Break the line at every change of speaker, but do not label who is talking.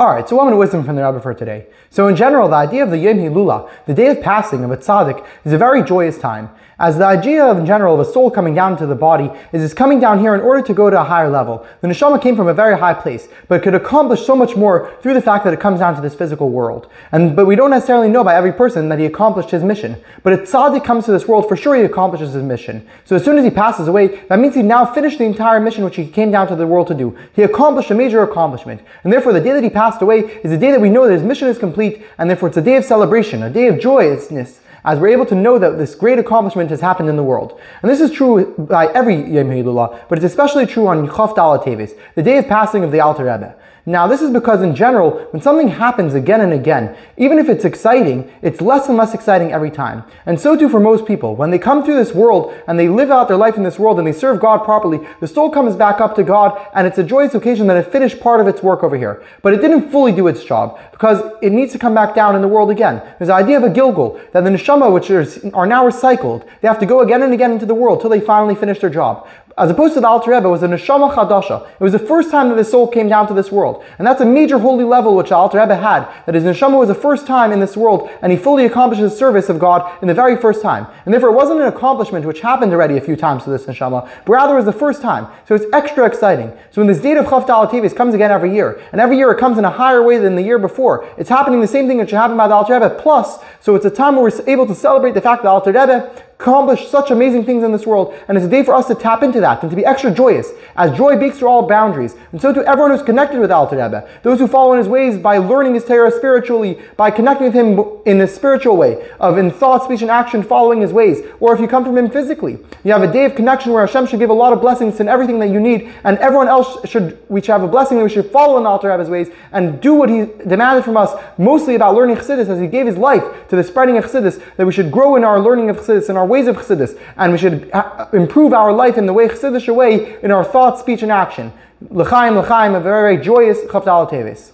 Alright, so one wisdom from the Rebbe for today. So in general, the idea of the Yom Hilula, the day of passing of a tzaddik, is a very joyous time. As the idea of, in general of a soul coming down to the body is it's coming down here in order to go to a higher level. The neshama came from a very high place, but could accomplish so much more through the fact that it comes down to this physical world. And but we don't necessarily know by every person that he accomplished his mission. But if tzaddik comes to this world, for sure he accomplishes his mission. So as soon as he passes away, that means he now finished the entire mission which he came down to the world to do. He accomplished a major accomplishment. And therefore the day that he passed away is the day that we know that his mission is complete, and therefore it's a day of celebration, a day of joyousness as we're able to know that this great accomplishment has happened in the world. And this is true by every Yom Hilullah, but it's especially true on Chof Teves, the day of passing of the Alter Rebbe. Now, this is because in general, when something happens again and again, even if it's exciting, it's less and less exciting every time. And so too for most people. When they come through this world and they live out their life in this world and they serve God properly, the soul comes back up to God and it's a joyous occasion that it finished part of its work over here. But it didn't fully do its job because it needs to come back down in the world again. There's the idea of a Gilgul, that the neshama, which are now recycled, they have to go again and again into the world till they finally finish their job as opposed to the Alter Rebbe, was a neshama chadasha. It was the first time that the soul came down to this world, and that's a major holy level which the Alter Rebbe had. That his neshama was the first time in this world, and he fully accomplished the service of God in the very first time. And therefore, it wasn't an accomplishment which happened already a few times to this neshama, but rather it was the first time. So it's extra exciting. So when this date of Chof Teves comes again every year, and every year it comes in a higher way than the year before, it's happening the same thing that should happen by the Alter Rebbe. Plus, so it's a time where we're able to celebrate the fact that the Alter Rebbe accomplished such amazing things in this world, and it's a day for us to tap into that and to be extra joyous, as joy breaks through all boundaries. And so to everyone who's connected with Alter Rebbe, those who follow in his ways by learning his Torah spiritually, by connecting with him in a spiritual way, of in thought, speech, and action, following his ways, or if you come from him physically, you have a day of connection where Hashem should give a lot of blessings and everything that you need, and everyone else should we should have a blessing that we should follow in Alter Rebbe's ways and do what he demanded from us, mostly about learning Chassidus, as he gave his life to the spreading of Chassidus, that we should grow in our learning of Chassidus and our ways of Chassidus and we should uh, improve our life in the way Chassidish way in our thought, speech, and action. L'chaim, l'chaim, a very, very joyous Chof Daled Teves.